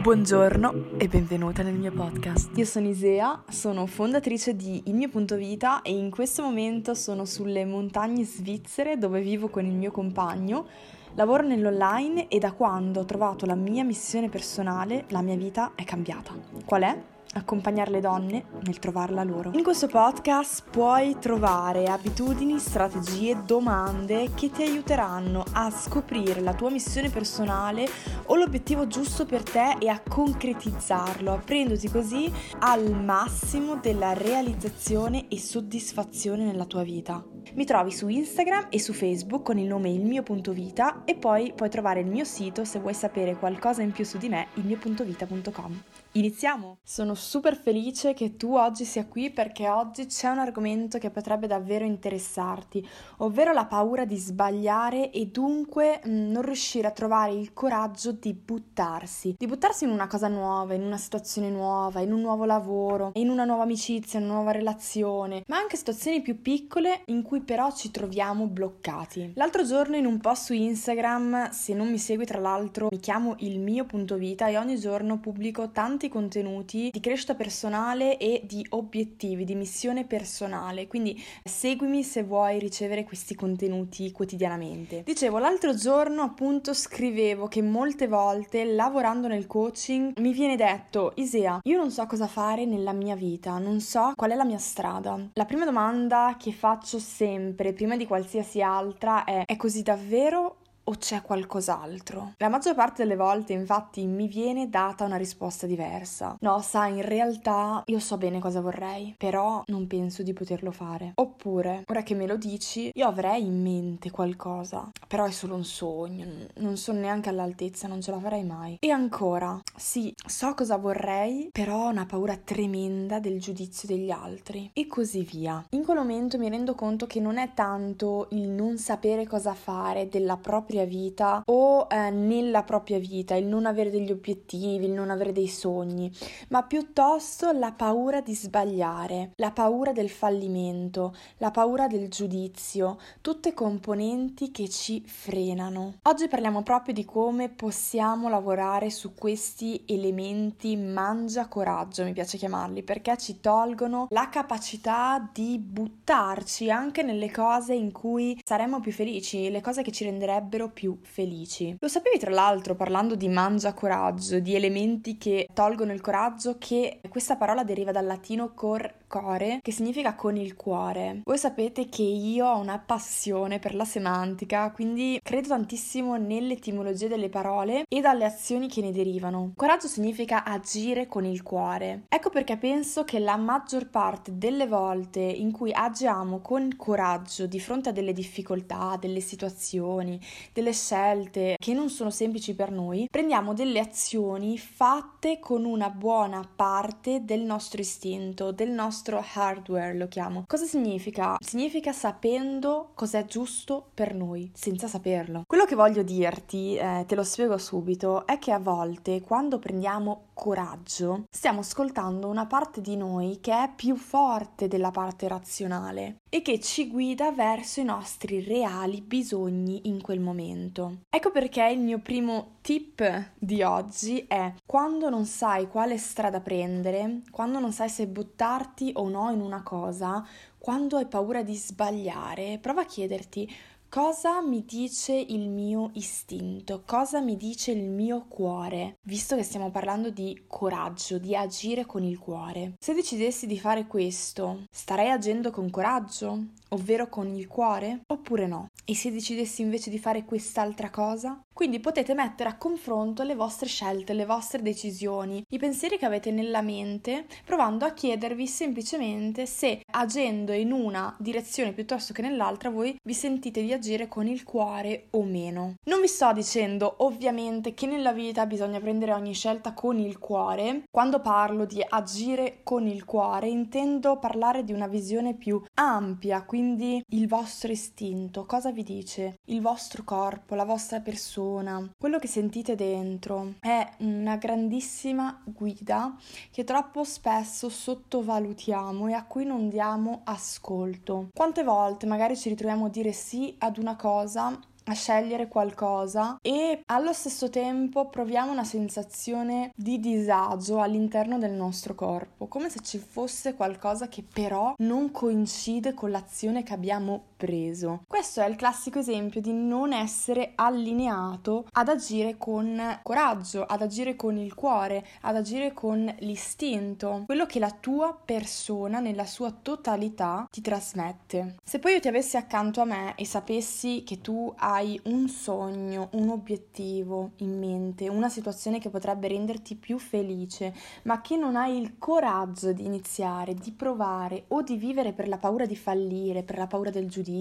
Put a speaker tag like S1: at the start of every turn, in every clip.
S1: Buongiorno e benvenuta nel mio podcast. Io sono Isea, sono fondatrice di Il mio punto vita e in questo momento sono sulle montagne svizzere dove vivo con il mio compagno. Lavoro nell'online e da quando ho trovato la mia missione personale la mia vita è cambiata. Qual è? Accompagnare le donne nel trovarla loro. In questo podcast puoi trovare abitudini, strategie, domande che ti aiuteranno a scoprire la tua missione personale o l'obiettivo giusto per te e a concretizzarlo, aprendoti così al massimo della realizzazione e soddisfazione nella tua vita. Mi trovi su Instagram e su Facebook con il nome Il mio punto vita e poi puoi trovare il mio sito se vuoi sapere qualcosa in più su di me, ilmiopuntovita.com. Iniziamo! Sono super felice che tu oggi sia qui perché oggi c'è un argomento che potrebbe davvero interessarti, ovvero la paura di sbagliare e dunque mm, non riuscire a trovare il coraggio di buttarsi, di buttarsi in una cosa nuova, in una situazione nuova, in un nuovo lavoro, in una nuova amicizia, in una nuova relazione, ma anche situazioni più piccole in cui però ci troviamo bloccati. L'altro giorno in un post su Instagram, se non mi segui tra l'altro, mi chiamo il mio punto vita e ogni giorno pubblico tanti tanti contenuti di crescita personale e di obiettivi, di missione personale, quindi seguimi se vuoi ricevere questi contenuti quotidianamente. Dicevo, l'altro giorno appunto scrivevo che molte volte lavorando nel coaching mi viene detto, Isea, io non so cosa fare nella mia vita, non so qual è la mia strada. La prima domanda che faccio sempre, prima di qualsiasi altra, è, è così davvero o c'è qualcos'altro? La maggior parte delle volte infatti mi viene data una risposta diversa. No, sai, in realtà io so bene cosa vorrei, però non penso di poterlo fare. Oppure, ora che me lo dici, io avrei in mente qualcosa, però è solo un sogno, non sono neanche all'altezza, non ce la farei mai. E ancora, sì, so cosa vorrei, però ho una paura tremenda del giudizio degli altri. E così via. In quel momento mi rendo conto che non è tanto il non sapere cosa fare della propria propria vita o eh, nella propria vita, il non avere degli obiettivi, il non avere dei sogni, ma piuttosto la paura di sbagliare, la paura del fallimento, la paura del giudizio, tutte componenti che ci frenano. Oggi parliamo proprio di come possiamo lavorare su questi elementi mangia coraggio, mi piace chiamarli, perché ci tolgono la capacità di buttarci anche nelle cose in cui saremmo più felici, le cose che ci renderebbero davvero più felici. Lo sapevi tra l'altro parlando di mangia coraggio, di elementi che tolgono il coraggio, che questa parola deriva dal latino cor core, che significa con il cuore. Voi sapete che io ho una passione per la semantica, quindi credo tantissimo nell'etimologia delle parole e dalle azioni che ne derivano. Coraggio significa agire con il cuore. Ecco perché penso che la maggior parte delle volte in cui agiamo con coraggio di fronte a delle difficoltà, delle situazioni, delle scelte che non sono semplici per noi, prendiamo delle azioni fatte con una buona parte del nostro istinto, del nostro hardware, lo chiamo. Cosa significa? Significa sapendo cos'è giusto per noi, senza saperlo. Quello che voglio dirti, eh, te lo spiego subito, è che a volte quando prendiamo coraggio, stiamo ascoltando una parte di noi che è più forte della parte razionale e che ci guida verso i nostri reali bisogni in quel momento. Ecco perché il mio primo tip di oggi è quando non sai quale strada prendere, quando non sai se buttarti o no in una cosa, quando hai paura di sbagliare, prova a chiederti Cosa mi dice il mio istinto? Cosa mi dice il mio cuore? Visto che stiamo parlando di coraggio, di agire con il cuore. Se decidessi di fare questo, starei agendo con coraggio? Ovvero con il cuore? Oppure no? E se decidessi invece di fare quest'altra cosa? Quindi potete mettere a confronto le vostre scelte, le vostre decisioni, i pensieri che avete nella mente, provando a chiedervi semplicemente se agendo in una direzione piuttosto che nell'altra voi vi sentite di agire con il cuore o meno. Non vi sto dicendo ovviamente che nella vita bisogna prendere ogni scelta con il cuore. Quando parlo di agire con il cuore intendo parlare di una visione più ampia, quindi il vostro istinto, cosa vi dice? Il vostro corpo, la vostra persona persona, quello che sentite dentro è una grandissima guida che troppo spesso sottovalutiamo e a cui non diamo ascolto. Quante volte magari ci ritroviamo a dire sì ad una cosa a scegliere qualcosa e allo stesso tempo proviamo una sensazione di disagio all'interno del nostro corpo, come se ci fosse qualcosa che però non coincide con l'azione che abbiamo preso. Questo è il classico esempio di non essere allineato ad agire con coraggio, ad agire con il cuore, ad agire con l'istinto, quello che la tua persona nella sua totalità ti trasmette. Se poi io ti avessi accanto a me e sapessi che tu hai un sogno, un obiettivo in mente, una situazione che potrebbe renderti più felice, ma che non hai il coraggio di iniziare, di provare o di vivere per la paura di fallire, per la paura del giudizio,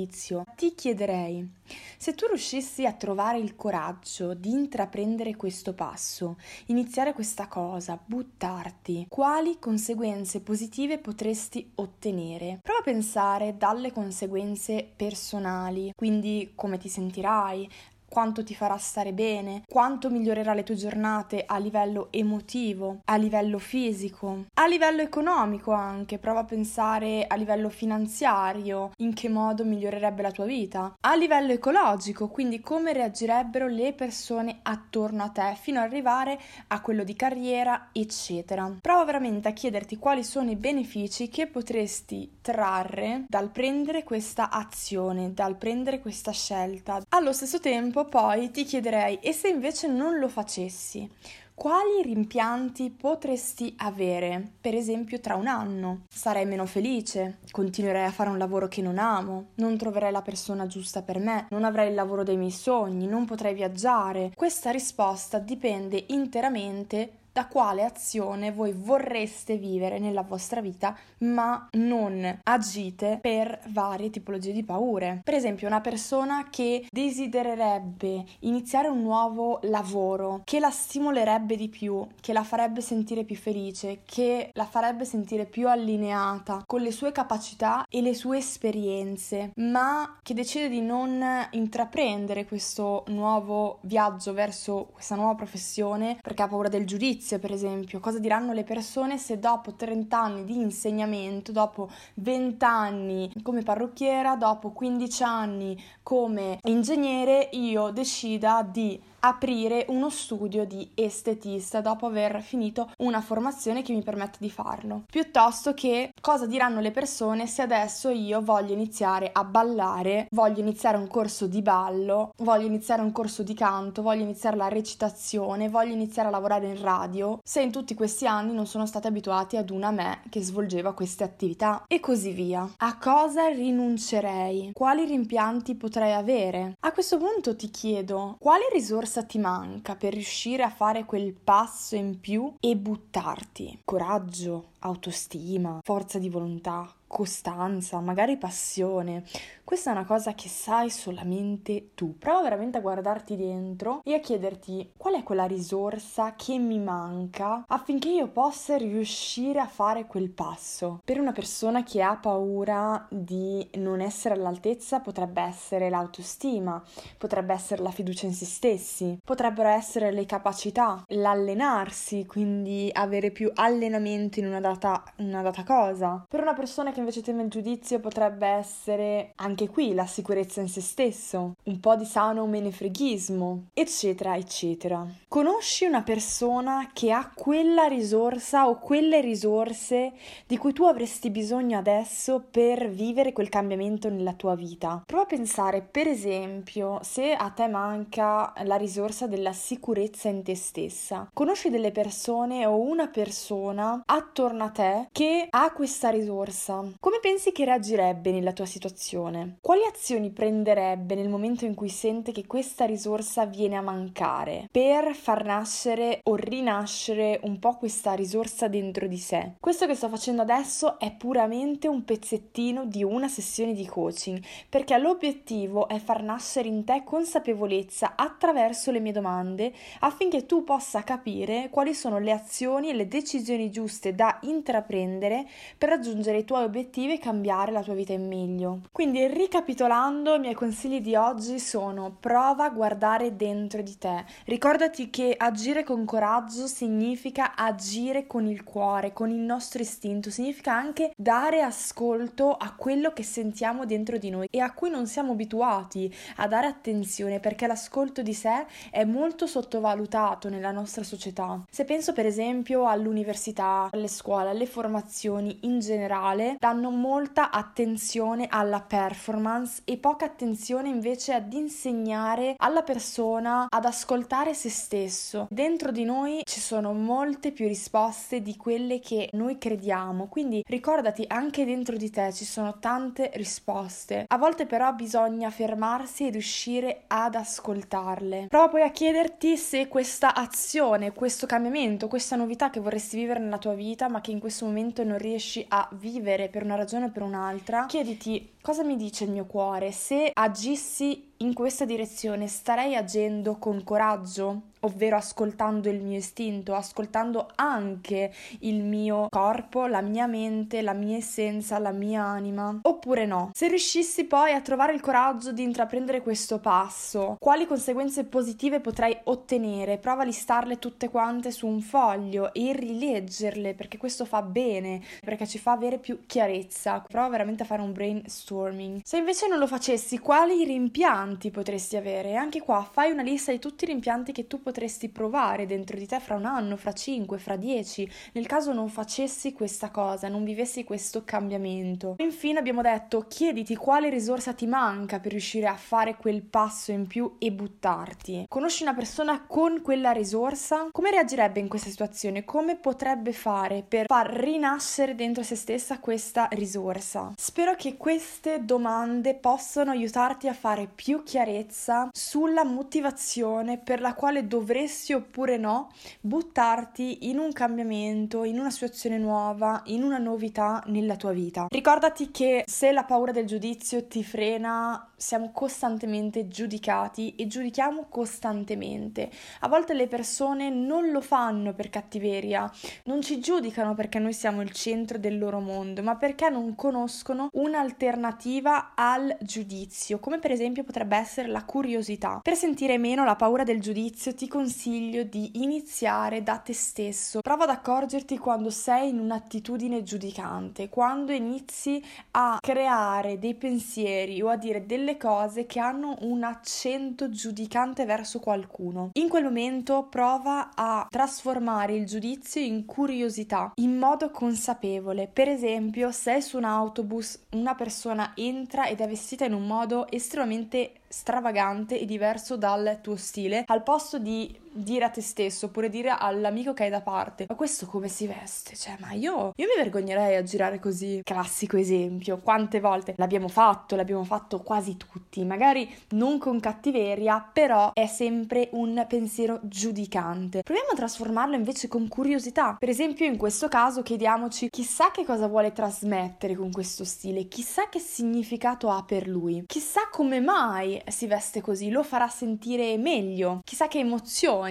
S1: ti chiederei, se tu riuscissi a trovare il coraggio di intraprendere questo passo, iniziare questa cosa, buttarti, quali conseguenze positive potresti ottenere? Prova a pensare dalle conseguenze personali, quindi come ti sentirai, quanto ti farà stare bene, quanto migliorerà le tue giornate a livello emotivo, a livello fisico, a livello economico anche, prova a pensare a livello finanziario, in che modo migliorerebbe la tua vita, a livello ecologico, quindi come reagirebbero le persone attorno a te fino ad arrivare a quello di carriera, eccetera. Prova veramente a chiederti quali sono i benefici che potresti trarre dal prendere questa azione, dal prendere questa scelta. Allo stesso tempo poi ti chiederei, e se invece non lo facessi? Quali rimpianti potresti avere, per esempio, tra un anno? Sarei meno felice, continuerei a fare un lavoro che non amo, non troverei la persona giusta per me, non avrei il lavoro dei miei sogni, non potrei viaggiare. Questa risposta dipende interamente da quale azione voi vorreste vivere nella vostra vita, ma non agite per varie tipologie di paure. Per esempio, una persona che desidererebbe iniziare un nuovo lavoro, che la stimolerebbe di più, che la farebbe sentire più felice, che la farebbe sentire più allineata con le sue capacità e le sue esperienze, ma che decide di non intraprendere questo nuovo viaggio verso questa nuova professione perché ha paura del giudizio giustizia, per esempio, cosa diranno le persone se dopo 30 anni di insegnamento, dopo 20 anni come parrucchiera, dopo 15 anni come ingegnere, io decida di aprire uno studio di estetista dopo aver finito una formazione che mi permette di farlo, piuttosto che cosa diranno le persone se adesso io voglio iniziare a ballare, voglio iniziare un corso di ballo, voglio iniziare un corso di canto, voglio iniziare la recitazione, voglio iniziare a lavorare in radio, se in tutti questi anni non sono stati abituati ad una me che svolgeva queste attività e così via. A cosa rinuncerei? Quali rimpianti potrei avere? A questo punto ti chiedo, quali risorse cosa ti manca per riuscire a fare quel passo in più e buttarti? Coraggio, autostima, forza di volontà, costanza, magari passione. Questa è una cosa che sai solamente tu. Prova veramente a guardarti dentro e a chiederti qual è quella risorsa che mi manca affinché io possa riuscire a fare quel passo. Per una persona che ha paura di non essere all'altezza potrebbe essere l'autostima, potrebbe essere la fiducia in se stessi, potrebbero essere le capacità, l'allenarsi, quindi avere più allenamento in una data, una data cosa. Per una persona che invece teme il giudizio potrebbe essere anche qui la sicurezza in se stesso, un po' di sano menefreghismo, eccetera, eccetera. Conosci una persona che ha quella risorsa o quelle risorse di cui tu avresti bisogno adesso per vivere quel cambiamento nella tua vita. Prova a pensare, per esempio, se a te manca la risorsa della sicurezza in te stessa. Conosci delle persone o una persona attorno a te che ha questa risorsa come pensi che reagirebbe nella tua situazione? Quali azioni prenderebbe nel momento in cui sente che questa risorsa viene a mancare per far nascere o rinascere un po' questa risorsa dentro di sé? Questo che sto facendo adesso è puramente un pezzettino di una sessione di coaching perché l'obiettivo è far nascere in te consapevolezza attraverso le mie domande affinché tu possa capire quali sono le azioni e le decisioni giuste da intraprendere per raggiungere i tuoi obiettivi obiettivi e cambiare la tua vita in meglio. Quindi ricapitolando, i miei consigli di oggi sono prova a guardare dentro di te. Ricordati che agire con coraggio significa agire con il cuore, con il nostro istinto, significa anche dare ascolto a quello che sentiamo dentro di noi e a cui non siamo abituati a dare attenzione perché l'ascolto di sé è molto sottovalutato nella nostra società. Se penso per esempio all'università, alle scuole, alle formazioni in generale, danno molta attenzione alla performance e poca attenzione invece ad insegnare alla persona ad ascoltare se stesso. Dentro di noi ci sono molte più risposte di quelle che noi crediamo, quindi ricordati anche dentro di te ci sono tante risposte. A volte però bisogna fermarsi e riuscire ad ascoltarle. Prova poi a chiederti se questa azione, questo cambiamento, questa novità che vorresti vivere nella tua vita, ma che in questo momento non riesci a vivere per una ragione o per un'altra, chiediti cosa mi dice il mio cuore? Se agissi in questa direzione, starei agendo con coraggio? ovvero ascoltando il mio istinto, ascoltando anche il mio corpo, la mia mente, la mia essenza, la mia anima, oppure no. Se riuscissi poi a trovare il coraggio di intraprendere questo passo, quali conseguenze positive potrei ottenere? Prova a listarle tutte quante su un foglio e rileggerle perché questo fa bene, perché ci fa avere più chiarezza. Prova veramente a fare un brainstorming. Se invece non lo facessi, quali rimpianti potresti avere? Anche qua fai una lista di tutti i rimpianti che tu potresti provare dentro di te fra un anno, fra cinque, fra dieci, nel caso non facessi questa cosa, non vivessi questo cambiamento. Infine abbiamo detto chiediti quale risorsa ti manca per riuscire a fare quel passo in più e buttarti. Conosci una persona con quella risorsa? Come reagirebbe in questa situazione? Come potrebbe fare per far rinascere dentro se stessa questa risorsa? Spero che queste domande possano aiutarti a fare più chiarezza sulla motivazione per la quale dovresti oppure no buttarti in un cambiamento, in una situazione nuova, in una novità nella tua vita. Ricordati che se la paura del giudizio ti frena, siamo costantemente giudicati e giudichiamo costantemente. A volte le persone non lo fanno per cattiveria, non ci giudicano perché noi siamo il centro del loro mondo, ma perché non conoscono un'alternativa al giudizio, come per esempio potrebbe essere la curiosità. Per sentire meno la paura del giudizio ti consiglio di iniziare da te stesso. Prova ad accorgerti quando sei in un'attitudine giudicante, quando inizi a creare dei pensieri o a dire delle cose che hanno un accento giudicante verso qualcuno. In quel momento prova a trasformare il giudizio in curiosità in modo consapevole. Per esempio, se su un autobus una persona entra ed è vestita in un modo estremamente stravagante e diverso dal tuo stile, al posto di dire a te stesso oppure dire all'amico che hai da parte ma questo come si veste? Cioè ma io, io mi vergognerei a girare così. Classico esempio. Quante volte l'abbiamo fatto l'abbiamo fatto quasi tutti magari non con cattiveria però è sempre un pensiero giudicante. Proviamo a trasformarlo invece con curiosità. Per esempio in questo caso chiediamoci chissà che cosa vuole trasmettere con questo stile? Chissà che significato ha per lui? Chissà come mai si veste così, lo farà sentire meglio, chissà che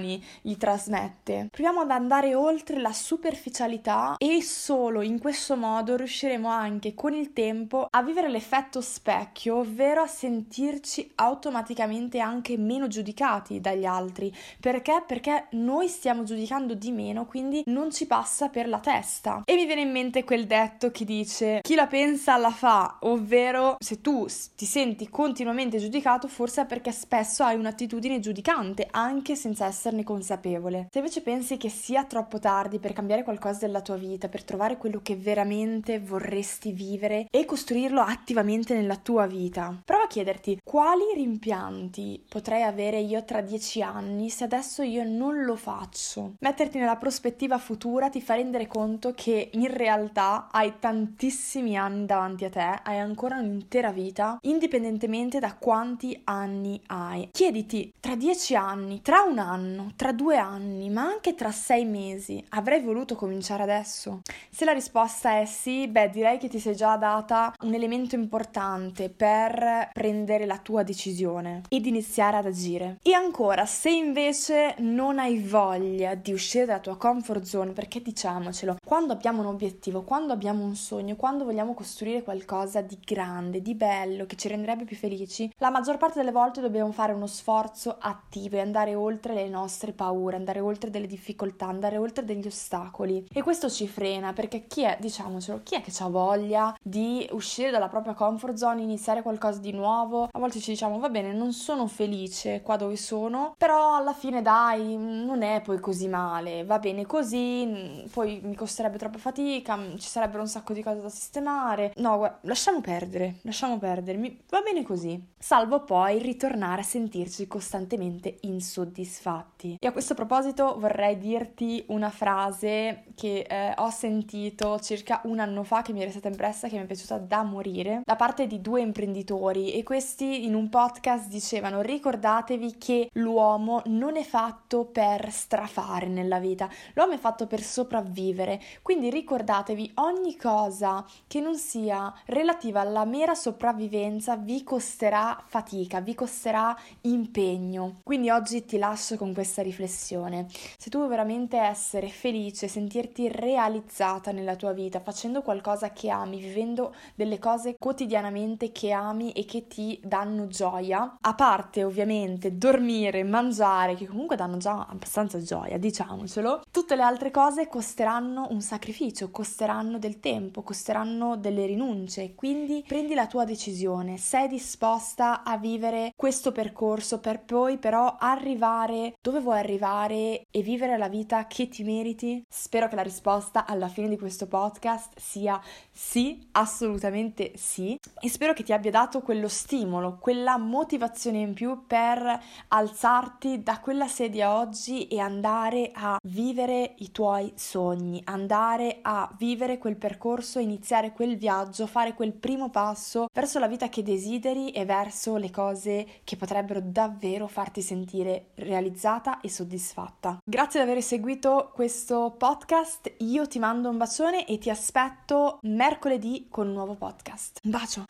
S1: emozioni gli trasmette. Proviamo ad andare oltre la superficialità e solo in questo modo riusciremo anche con il tempo a vivere l'effetto specchio, ovvero a sentirci automaticamente anche meno giudicati dagli altri. Perché? Perché noi stiamo giudicando di meno, quindi non ci passa per la testa. E mi viene in mente quel detto che dice chi la pensa la fa, ovvero se tu ti senti continuamente giudicato forse è perché spesso hai un'attitudine giudicante, anche senza esserne consapevole. Se invece pensi che sia troppo tardi per cambiare qualcosa della tua vita, per trovare quello che veramente vorresti vivere e costruirlo attivamente nella tua vita, prova a chiederti quali rimpianti potrei avere io tra dieci anni se adesso io non lo faccio. Metterti nella prospettiva futura ti fa rendere conto che in realtà hai tantissimi anni davanti a te, hai ancora un'intera vita, indipendentemente da quanti anni hai. Chiediti, tra dieci anni, tra un anno, tra due anni, ma anche tra sei mesi, avrei voluto cominciare adesso? Se la risposta è sì, beh, direi che ti sei già data un elemento importante per prendere la tua decisione ed iniziare ad agire. E ancora, se invece non hai voglia di uscire dalla tua comfort zone, perché diciamocelo, quando abbiamo un obiettivo, quando abbiamo un sogno, quando vogliamo costruire qualcosa di grande, di bello, che ci renderebbe più felici, la maggior parte delle volte dobbiamo fare uno sforzo attivo e andare oltre le nostre paure, andare oltre delle difficoltà, andare oltre degli ostacoli. E questo ci frena perché chi è, diciamocelo, chi è che ha voglia di uscire dalla propria comfort zone, iniziare qualcosa di nuovo? A volte ci diciamo, va bene, non sono felice qua dove sono, però alla fine dai, non è poi così male, va bene così, poi mi costerebbe troppa fatica, ci sarebbero un sacco di cose da sistemare. No, guarda, lasciamo perdere, lasciamo perdere, va bene così. Salvo poi ritornare a sentirci costantemente insoddisfatti. E a questo proposito vorrei dirti una frase che eh, ho sentito circa un anno fa che mi era stata impressa, che mi è piaciuta da morire, da parte di due imprenditori. E questi in un podcast dicevano ricordatevi che l'uomo non è fatto per strafare nella vita, l'uomo è fatto per sopravvivere, quindi ricordatevi ogni cosa che non sia relativa alla mera sopravvivenza vi costerà fatica, vi costerà impegno. Quindi oggi ti lascio con questa riflessione. Se tu vuoi veramente essere felice, sentirti realizzata nella tua vita, facendo qualcosa che ami, vivendo delle cose quotidianamente che ami e che ti danno gioia, a parte ovviamente dormire, mangiare, che comunque danno già abbastanza gioia, diciamocelo, tutte le altre cose costeranno un sacrificio, costeranno del tempo, costeranno delle rinunce, quindi prendi la tua decisione, sei disposta a vivere questo percorso per poi però arrivare dove vuoi arrivare e vivere la vita che ti meriti? Spero che la risposta alla fine di questo podcast sia sì, assolutamente sì e spero che ti abbia dato quello stimolo, quella motivazione in più per alzarti da quella sedia oggi e andare a vivere i tuoi sogni, andare a vivere quel percorso, iniziare quel viaggio, fare quel primo passo verso la vita che desideri e verso le cose che potrebbero davvero farti sentire realizzata e soddisfatta. Grazie di aver seguito questo podcast, io ti mando un bacione e ti aspetto mercoledì con un nuovo podcast. Un bacio!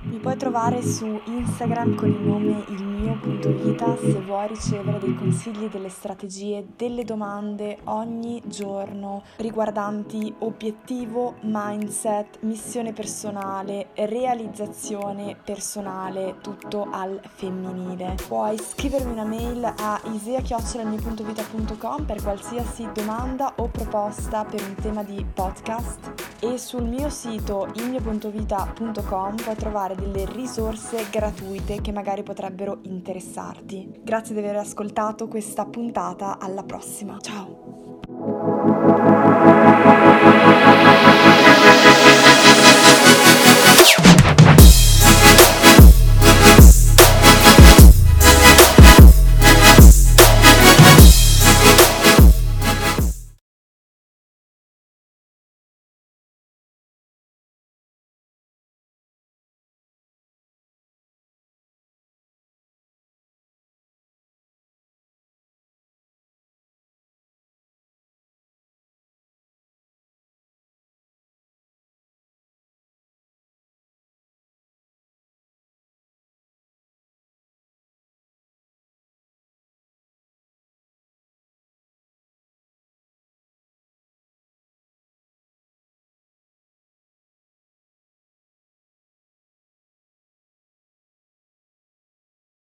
S1: Mi puoi trovare su Instagram con il nome il mio punto vita se vuoi ricevere dei consigli, delle strategie, delle domande ogni giorno riguardanti obiettivo, mindset, missione personale, realizzazione personale, tutto al femminile. Puoi scrivermi una mail a isea.com per qualsiasi domanda o proposta per un tema di podcast e sul mio sito ilmio.vita.com puoi trovare trovare delle risorse gratuite che magari potrebbero interessarti. Grazie di aver ascoltato questa puntata, alla prossima. Ciao!